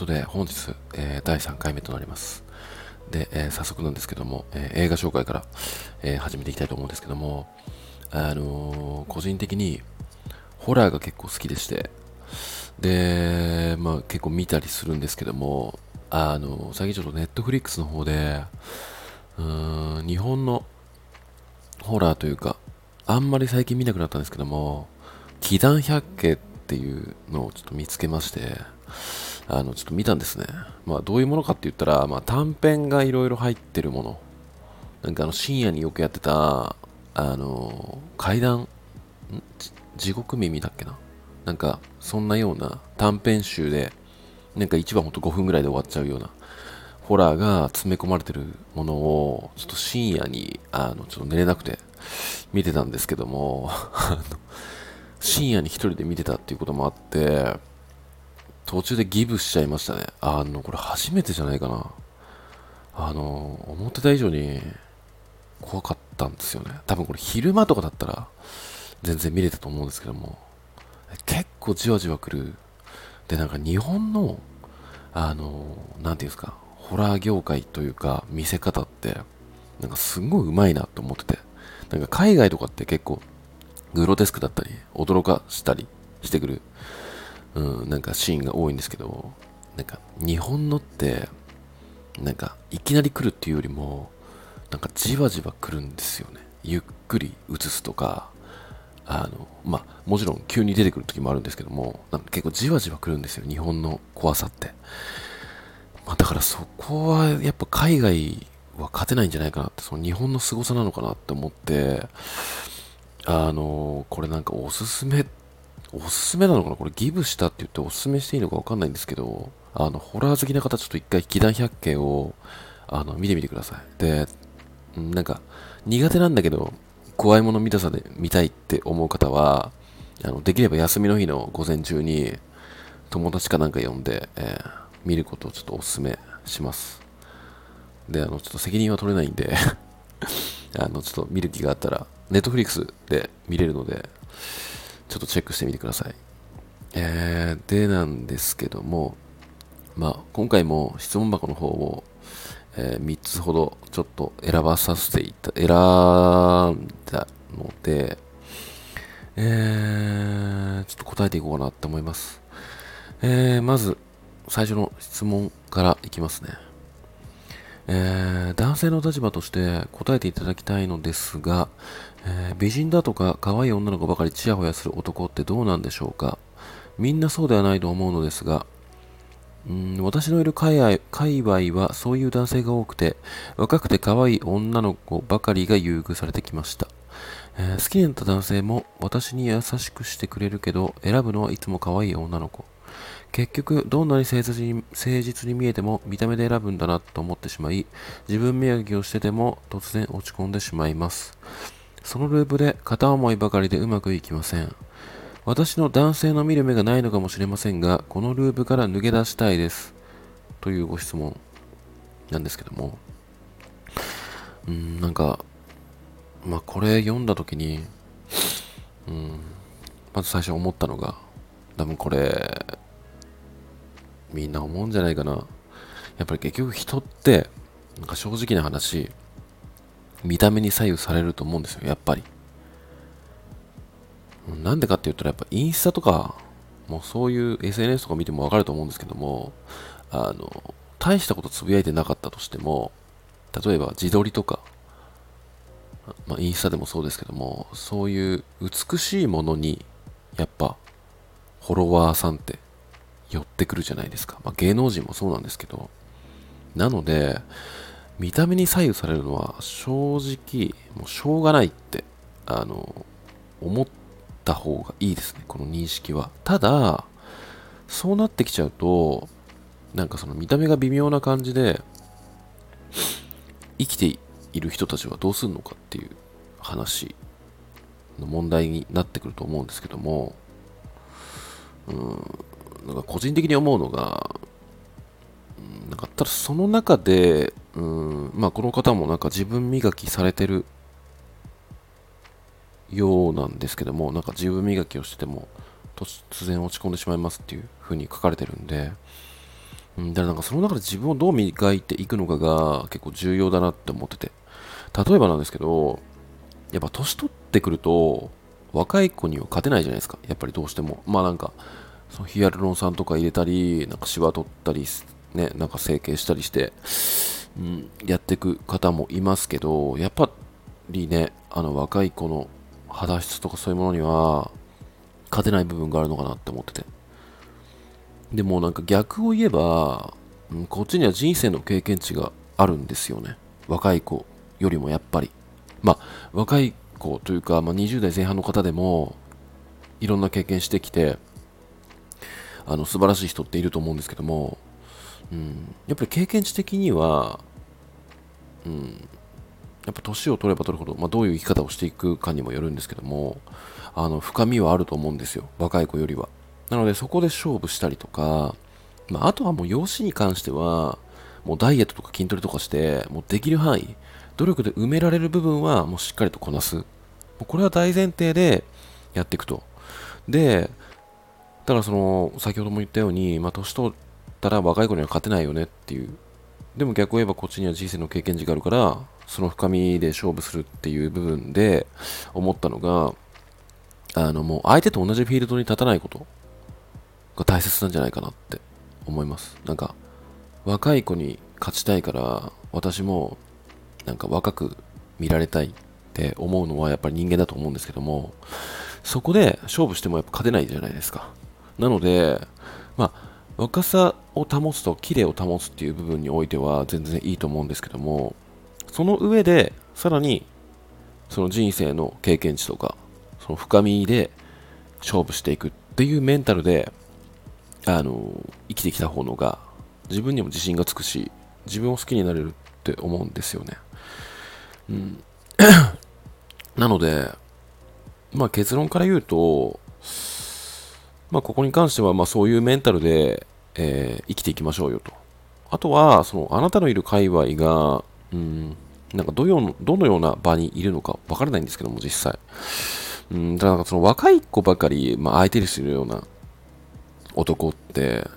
ことで本日、えー、第3回目となります。で、えー、早速なんですけども、えー、映画紹介から、え始めていきたいと思うんですけどもあの個人的にホラーが結構好きでしてで、まあ結構見たりするんですけどもあの最近ちょっとネットフリックスの方でうーん日本のホラーというかあんまり最近見なくなったんですけども祈願百景っていうのをちょっと見つけましてあのちょっと見たんですね。まあどういうものかって言ったら、まあ、短編がいろいろ入ってるもの。なんかあの深夜によくやってたあの階段？ん？地獄耳だっけな？なんかそんなような短編集でなんか1話ほんと5分ぐらいで終わっちゃうようなホラーが詰め込まれてるものをちょっと深夜にあのちょっと寝れなくて見てたんですけども 深夜に一人で見てたっていうこともあって途中でギブしちゃいましたね。あのこれ初めてじゃないかな。あの思ってた以上に怖かったんですよね。多分これ昼間とかだったら全然見れたと思うんですけども。結構じわじわくる。でなんか日本のあの何ていうんですかホラー業界というか見せ方ってなんかすんごいうまいなと思ってて。なんか海外とかって結構グロテスクだったり驚かしたりしてくる、うん、なんかシーンが多いんですけどなんか日本のってなんかいきなり来るっていうよりもなんかじわじわ来るんですよね。ゆっくり映すとかあのまあもちろん急に出てくる時もあるんですけどもなんか結構じわじわ来るんですよ日本の怖さって、まあ、だからそこはやっぱ海外は勝てないんじゃないかなってその日本の凄さなのかなって思ってあのこれなんかおすすめっておすすめなのかな？これギブしたって言っておすすめしていいのかわかんないんですけどあのホラー好きな方ちょっと一回祈願百景をあの見てみてください。でなんか苦手なんだけど怖いもの見たさで見たいって思う方はあのできれば休みの日の午前中に友達かなんか呼んで、えー、見ることをちょっとお勧めします。であのちょっと責任は取れないんであのちょっと見る気があったらネットフリックスで見れるのでちょっとチェックしてみてくださいえー、でなんですけどもまあ今回も質問箱の方をえー、3つほどちょっと選ばさせていた、選んだので、えー、ちょっと答えていこうかなって思います。えー、まず、最初の質問からいきますね。えー、男性の立場として答えていただきたいのですが、えー、美人だとか可愛い女の子ばかりちやほやする男ってどうなんでしょうかみんなそうではないと思うのですが、うん私のいる界隈界隈はそういう男性が多くて、若くて可愛い女の子ばかりが優遇されてきました。えー、好きになった男性も私に優しくしてくれるけど、選ぶのはいつも可愛い女の子。結局、どんなに誠実に誠実に見えても見た目で選ぶんだなと思ってしまい、自分磨きをしてても突然落ち込んでしまいます。そのループで片思いばかりでうまくいきません。私の男性の見る目がないのかもしれませんが、このループから抜け出したいです。というご質問なんですけども、うん、なんか、まあ、これ読んだ時に、うん、まず最初思ったのが、多分これ、みんな思うんじゃないかな。やっぱり結局人って、なんか正直な話、見た目に左右されると思うんですよ、やっぱり。なんでかって言ったらやっぱインスタとか、もうそういう SNS とか見てもわかると思うんですけども、あの、大したことつぶやいてなかったとしても、例えば自撮りとか、まあ、インスタでもそうですけども、そういう美しいものに、やっぱ、フォロワーさんって寄ってくるじゃないですか。まあ、芸能人もそうなんですけど、なので、見た目に左右されるのは正直、もうしょうがないって、あの、思った方がいいですね、この認識は。ただ、そうなってきちゃうと、なんかその見た目が微妙な感じで、生きている人たちはどうするのかっていう話の問題になってくると思うんですけども、うん、なんか個人的に思うのが、なんかただその中で、うん、まあこの方もなんか自分磨きされてるようなんですけども、なんか自分磨きをしてても突然落ち込んでしまいますっていう風に書かれてるんで、うん、だからなんかその中で自分をどう磨いていくのかが結構重要だなって思ってて。例えばなんですけど、やっぱ年取ってくると、若い子には勝てないじゃないですか。やっぱりどうしても。まあなんか、そのヒアルロン酸とか入れたり、なんかシワ取ったり、ね、なんか整形したりして、うん、やっていく方もいますけど、やっぱりね、あの若い子の肌質とかそういうものには勝てない部分があるのかなって思ってて。でもなんか逆を言えば、うん、こっちには人生の経験値があるんですよね。若い子よりもやっぱり。まあ、若い子というか、まあ、20代前半の方でも、いろんな経験してきて、あの、素晴らしい人っていると思うんですけども、うん、やっぱり経験値的には、うん、やっぱ年を取れば取るほど、まあ、どういう生き方をしていくかにもよるんですけども、あの、深みはあると思うんですよ。若い子よりは。なので、そこで勝負したりとか、まあ、あとはもう容姿に関しては、もうダイエットとか筋トレとかして、もうできる範囲、努力で埋められる部分はもうしっかりとこなす。もうこれは大前提でやっていくと。でた、だその、先ほども言ったように、まあ、年取ったら若い子には勝てないよねっていう。でも逆を言えばこっちには人生の経験値があるから、その深みで勝負するっていう部分で思ったのが、あのもう相手と同じフィールドに立たないことが大切なんじゃないかなって思います。なんか、若い子に勝ちたいから、私も、なんか若く見られたいって思うのはやっぱり人間だと思うんですけども、そこで勝負してもやっぱ勝てないじゃないですか。なので、まあ、若さを保つと綺麗を保つっていう部分においては全然いいと思うんですけども、その上で、さらに、その人生の経験値とか、その深みで勝負していくっていうメンタルで、あの、生きてきた方のが、自分にも自信がつくし、自分を好きになれるって思うんですよね。うん。なので、まあ結論から言うと、まあここに関しては、まあそういうメンタルで、えー、生きていきましょうよと。あとは、その、あなたのいる界隈が、うん、なんかどよどのような場にいるのかわからないんですけども、実際。うん、だからその若い子ばかり、まあ、相手にするような男って、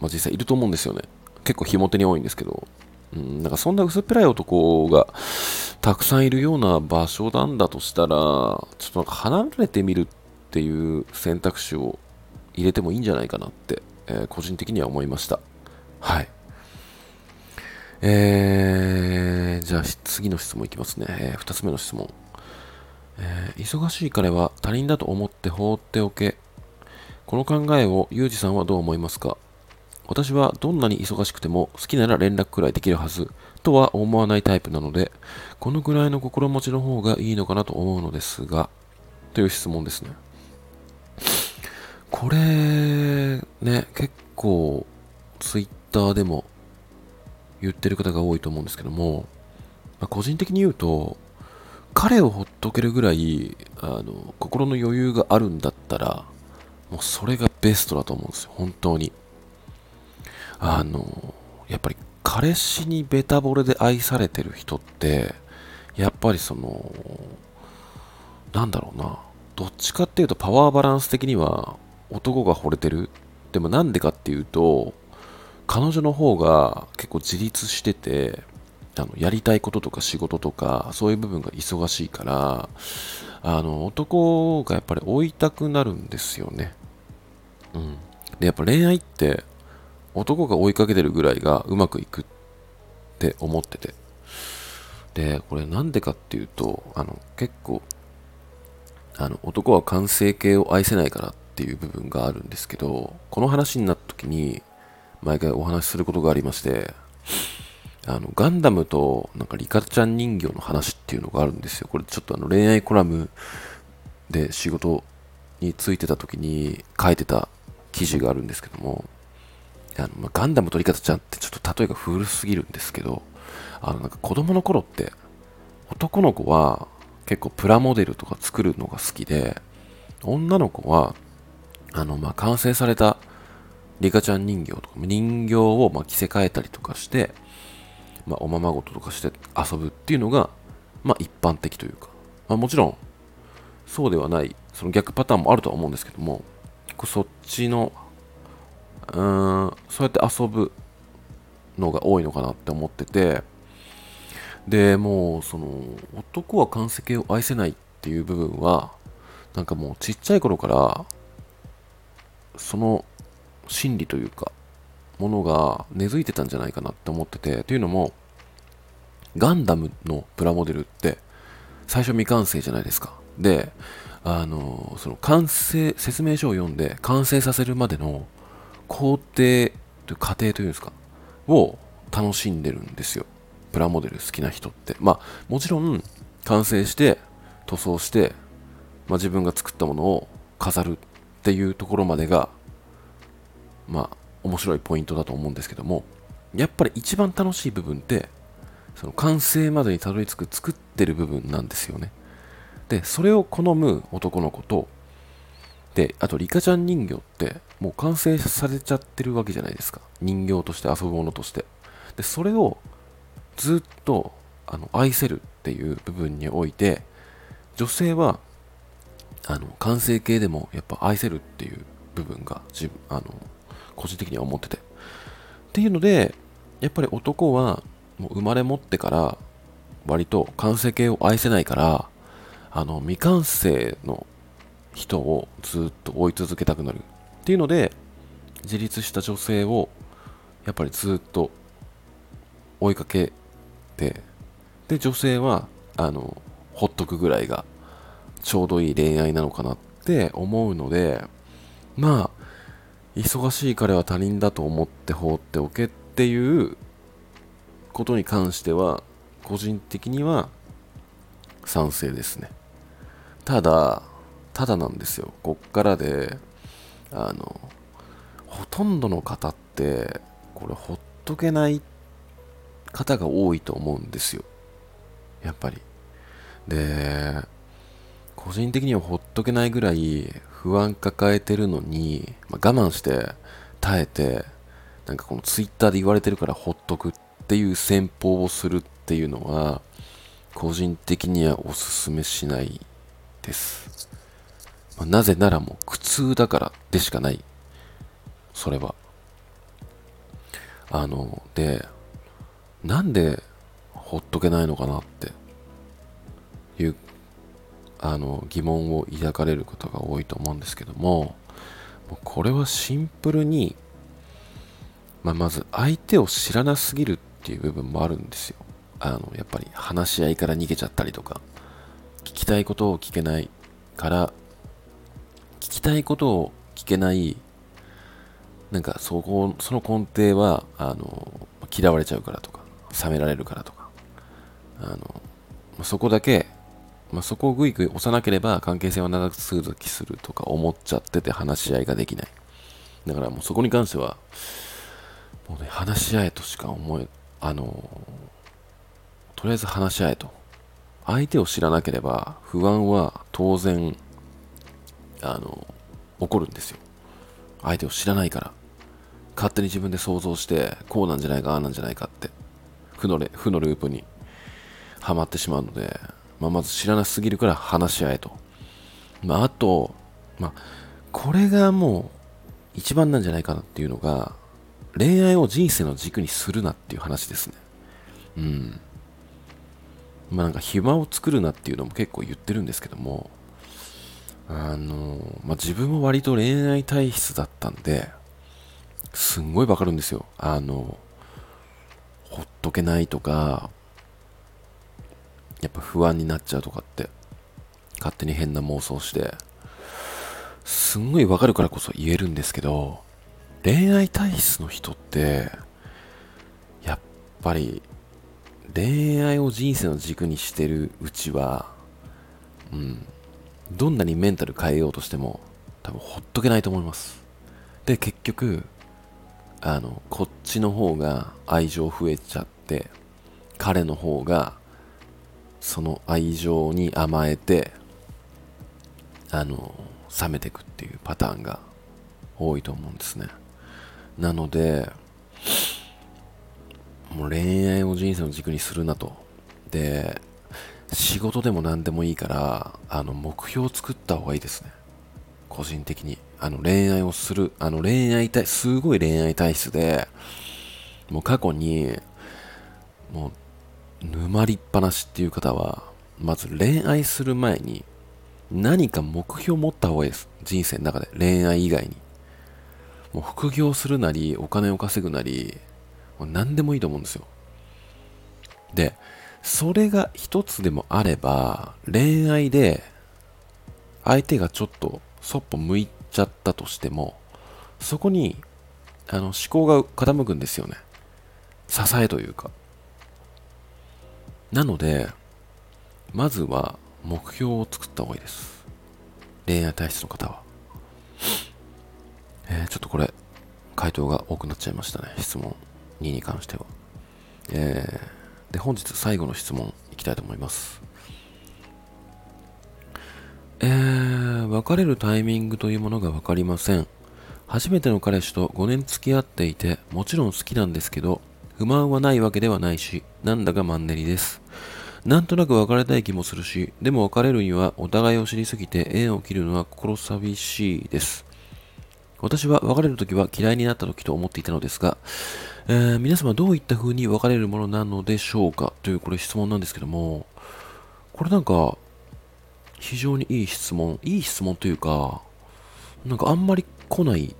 まあ、実際いると思うんですよね。結構ひも手に多いんですけど、うん、なんかそんな薄っぺらい男がたくさんいるような場所なんだとしたら、ちょっとなんか離れてみるっていう選択肢を入れてもいいんじゃないかなって、えー、個人的には思いました。はい。えー、じゃあ次の質問いきますね。えー、2つ目の質問。えー、忙しい彼は他人だと思って放っておけ。この考えをユージさんはどう思いますか？私はどんなに忙しくても好きなら連絡くらいできるはずとは思わないタイプなので、このぐらいの心持ちの方がいいのかなと思うのですが、という質問ですね。これ、ね、結構、ツイッターでも言ってる方が多いと思うんですけども、まあ、個人的に言うと、彼をほっとけるぐらいあの心の余裕があるんだったらもうそれがベストだと思うんですよ本当に。あのやっぱり彼氏にベタ惚れで愛されてる人ってやっぱりそのなんだろうなどっちかっていうとパワーバランス的には男が惚れてる？でもなんでかっていうと彼女の方が結構自立しててあのやりたいこととか仕事とかそういう部分が忙しいからあの男がやっぱり追いたくなるんですよね。うん、でやっぱ恋愛って男が追いかけてるぐらいがうまくいくって思ってて。でこれなんでかっていうとあの結構あの男は完成形を愛せないからっっていう部分があるんですけどこの話になった時に毎回お話しすることがありましてあの、ガンダムと、なんかリカちゃん人形の話っていうのがあるんですよ。これちょっとあの、恋愛コラムで仕事についてた時に書いてた記事があるんですけども、あの、ま、ガンダムとリカちゃんってちょっと例えが古すぎるんですけど、あの、なんか子供の頃って、男の子は結構プラモデルとか作るのが好きで、女の子は、あの、まあ、完成されたリカちゃん人形とか、人形をま着せ替えたりとかして、まあ、おままごととかして遊ぶっていうのが、まあ、一般的というか、まあ、もちろん、そうではない、その逆パターンもあるとは思うんですけども、そっちの、うーん、そうやって遊ぶのが多いのかなって思っててでもうその男は完成形を愛せないっていう部分はなんかもうちっちゃい頃からその心理というかものが根付いてたんじゃないかなって思っててというのもガンダムのプラモデルって最初未完成じゃないですか。であのその完成説明書を読んで完成させるまでの工程という過程というんですかを楽しんでるんですよ。プラモデル好きな人って。まあもちろん完成して塗装して、まあ、自分が作ったものを飾るっていうところまでがまあ面白いポイントだと思うんですけどもやっぱり一番楽しい部分ってその完成までにたどり着く作ってる部分なんですよね。でそれを好む男の子とであとリカちゃん人形ってもう完成されちゃってるわけじゃないですか。人形として遊ぶものとして。でそれをずっとあの愛せるっていう部分において女性はあの完成形でもやっぱ愛せるっていう部分が自分あの個人的には思ってて。っていうのでやっぱり男はもう生まれ持ってから割と完成形を愛せないからあの未完成の人をずっと追い続けたくなる。っていうので自立した女性をやっぱりずっと追いかけてで女性はあのほっとくぐらいがちょうどいい恋愛なのかなって思うのでまあ忙しい彼は他人だと思って放っておけっていうことに関しては個人的には賛成ですね。ただただなんですよ。こっからであのほとんどの方ってこれほっとけない方が多いと思うんですよ。やっぱり。で個人的にはほっとけないぐらい不安抱えてるのに、まあ、我慢して耐えてなんかこのツイッターで言われてるからほっとくっていう戦法をするっていうのは個人的にはおすすめしないです、まあ、なぜならもう苦痛だからでしかない。それは。あのでなんでほっとけないのかなっていうあの疑問を抱かれることが多いと思うんですけどもこれはシンプルに、まあ、まず相手を知らなすぎるっていう部分もあるんですよ。あのやっぱり話し合いから逃げちゃったりとか聞きたいことを聞けないから聞きたいことを聞けないなんかそこその根底はあの嫌われちゃうからとか冷められるからとかあのそこだけまあ、そこをぐいぐい押さなければ関係性は長続きするとか思っちゃってて話し合いができない。だからもうそこに関しては、もうね、話し合えとしか思え、あの、とりあえず話し合えと。相手を知らなければ不安は当然、あの、起こるんですよ。相手を知らないから。勝手に自分で想像して、こうなんじゃないか、ああなんじゃないかって、負のレ負のループにはまってしまうので、まあ、まず知らなすぎるから話し合えと。まあ、あと、まあ、これがもう一番なんじゃないかなっていうのが、恋愛を人生の軸にするなっていう話ですね。うん。まあなんか暇を作るなっていうのも結構言ってるんですけども、あの、まあ自分も割と恋愛体質だったんで、すんごいわかるんですよ。あの、ほっとけないとか、やっぱ不安になっちゃうとかって勝手に変な妄想してすんごいわかるからこそ言えるんですけど恋愛体質の人ってやっぱり恋愛を人生の軸にしてるうちはうんどんなにメンタル変えようとしても多分ほっとけないと思います。で結局あのこっちの方が愛情増えちゃって彼の方がその愛情に甘えてあの冷めていくっていうパターンが多いと思うんですね。なのでもう恋愛を人生の軸にするなと。で仕事でも何でもいいからあの目標を作った方がいいですね。個人的に。あの恋愛をするあの恋愛体すごい恋愛体質でもう過去に、もう、沼りっぱなしっていう方は、まず恋愛する前に、何か目標を持った方がいいです。人生の中で。恋愛以外に。もう副業するなり、お金を稼ぐなり、もう何でもいいと思うんですよ。で、それが一つでもあれば、恋愛で、相手がちょっとそっぽ向いちゃったとしても、そこに、あの、思考が傾くんですよね。支えというか。なので、まずは目標を作った方がいいです。恋愛体質の方は。えー、ちょっとこれ、回答が多くなっちゃいましたね。質問2に関しては。えー、で、本日最後の質問いきたいと思います。えー、別れるタイミングというものが分かりません。初めての彼氏と5年付き合っていて、もちろん好きなんですけど、不満はないわけではないし、なんだかマンネリです。なんとなく別れたい気もするし、でも別れるにはお互いを知りすぎて縁を切るのは心寂しいです。私は別れるときは嫌いになったときと思っていたのですが、えー、皆様どういった風に別れるものなのでしょうか？というこれ質問なんですけども、これなんか、非常にいい質問、いい質問というか、なんかあんまり来ない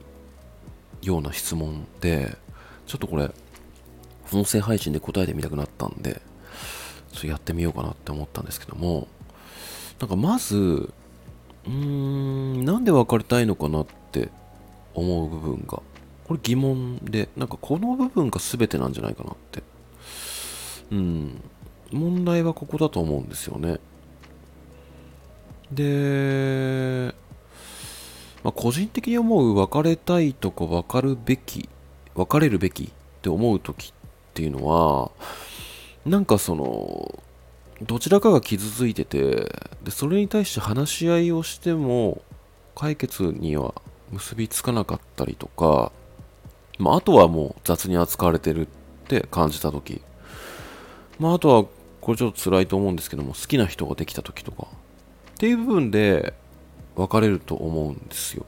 ような質問で、ちょっとこれ、音声配信で答えてみたくなったんで、ちょっとやってみようかなって思ったんですけども、なんかまず、うーん、なんで別れたいのかなって思う部分が、これ疑問で、なんかこの部分が全てなんじゃないかなって。うん、問題はここだと思うんですよね。で、まあ、個人的に思う別れたいとか別るべき、別れるべきって思う時っていうのは、なんかその、どちらかが傷ついてて、でそれに対して話し合いをしても、解決には結びつかなかったりとか、まあ、あとはもう雑に扱われてるって感じた時まあ、あとは、これちょっと辛いと思うんですけども、好きな人ができた時とか、っていう部分で別れると思うんですよ。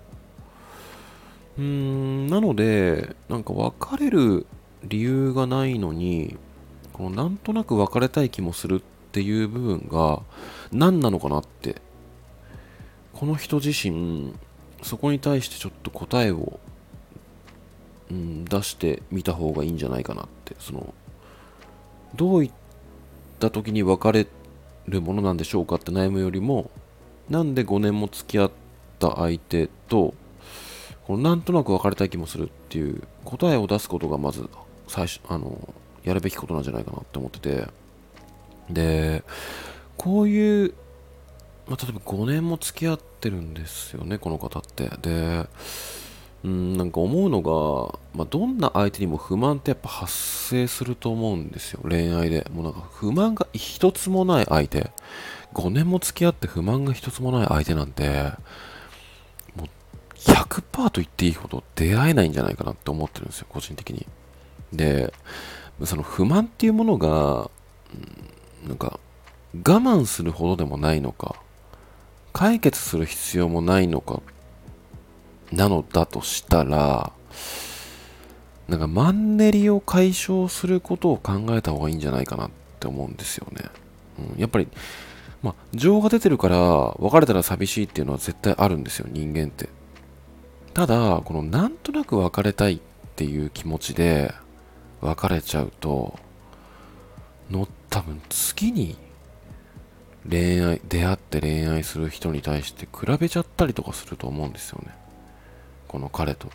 うーん、なので、なんか別れる理由がないのに、このなんとなく別れたい気もするっていう部分が何なのかなって、この人自身、そこに対してちょっと答えを、うん、出してみた方がいいんじゃないかなって、その、どういった時に別れるものなんでしょうかって悩むよりも、なんで5年も付き合った相手と、このなんとなく別れたい気もするっていう答えを出すことがまず最初、あの、やるべきことなんじゃないかなって思ってて、で、こういう、まあ、例えば5年も付き合ってるんですよね、この方って。で、うん、なんか思うのが、まあ、どんな相手にも不満ってやっぱ発生すると思うんですよ、恋愛で。もうなんか不満が一つもない相手。5年も付き合って不満が一つもない相手なんて、もう100%と言っていいほど出会えないんじゃないかなって思ってるんですよ、個人的に。で、その不満っていうものが、なんか、我慢するほどでもないのか、解決する必要もないのか、なのだとしたら、なんかマンネリを解消することを考えた方がいいんじゃないかなって思うんですよね。うん、やっぱりまあ、情が出てるから、別れたら寂しいっていうのは絶対あるんですよ、人間って。ただ、このなんとなく別れたいっていう気持ちで別れちゃうと、の多分次に恋愛、出会って恋愛する人に対して比べちゃったりとかすると思うんですよね。この彼と。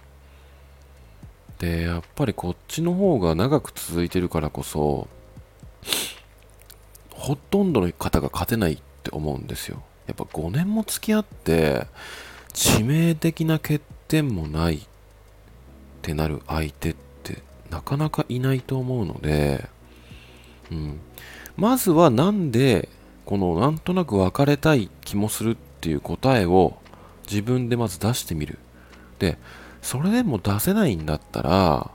で、やっぱりこっちの方が長く続いてるからこそ、ほとんどの方が勝てないって思うんですよ。やっぱ5年も付き合って、致命的な欠点もないってなる相手ってなかなかいないと思うので、うん。まずはなんで、このなんとなく別れたい気もするっていう答えを自分でまず出してみる。で、それでも出せないんだったら、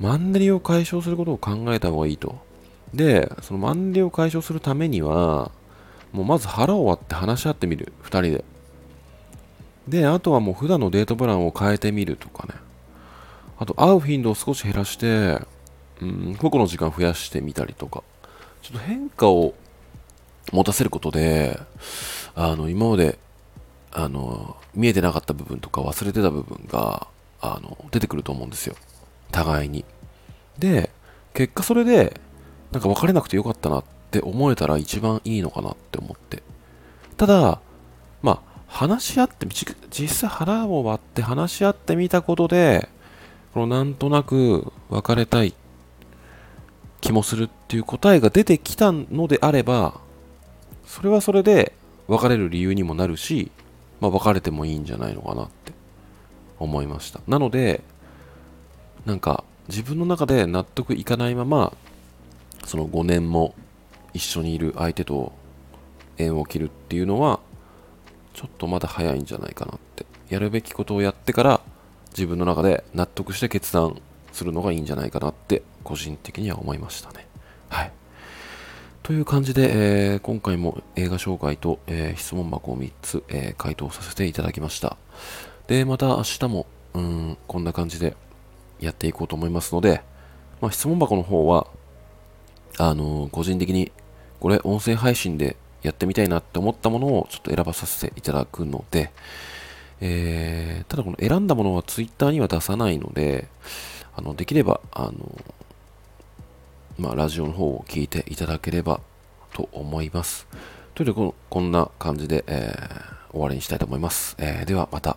マンネリを解消することを考えた方がいいと。で、そのマンネリを解消するためには、もうまず腹を割って話し合ってみる、2人で。で、あとはもう普段のデートプランを変えてみるとかね。あと会う頻度を少し減らして、うん、個々の時間増やしてみたりとか、ちょっと変化を持たせることで、あの、今まで、あの、見えてなかった部分とか忘れてた部分が、あの、出てくると思うんですよ。互いに。で、結果それで、なんか別れなくてよかったなって思えたら一番いいのかなって思って。ただ、まあ、話し合って、実際腹を割って話し合ってみたことで、このなんとなく別れたい気もするっていう答えが出てきたのであれば、それはそれで別れる理由にもなるし、まあ、別れてもいいんじゃないのかなって思いました。なので、なんか自分の中で納得いかないまま、その5年も一緒にいる相手と縁を切るっていうのは、ちょっとまだ早いんじゃないかなって。やるべきことをやってから、自分の中で納得して決断するのがいいんじゃないかなって個人的には思いましたね。はい。という感じで、えー、今回も映画紹介と、えー、質問箱を3つ、えー、回答させていただきました。で、また明日も、うん、こんな感じでやっていこうと思いますので、まあ、質問箱の方は、あの個人的にこれ音声配信でやってみたいなって思ったものをちょっと選ばさせていただくので、えー、ただこの選んだものは Twitter には出さないので、あのできれば、あのまあ、ラジオの方を聞いていただければと思います。ということで、こんな感じで、えー、終わりにしたいと思います。えー、ではまた。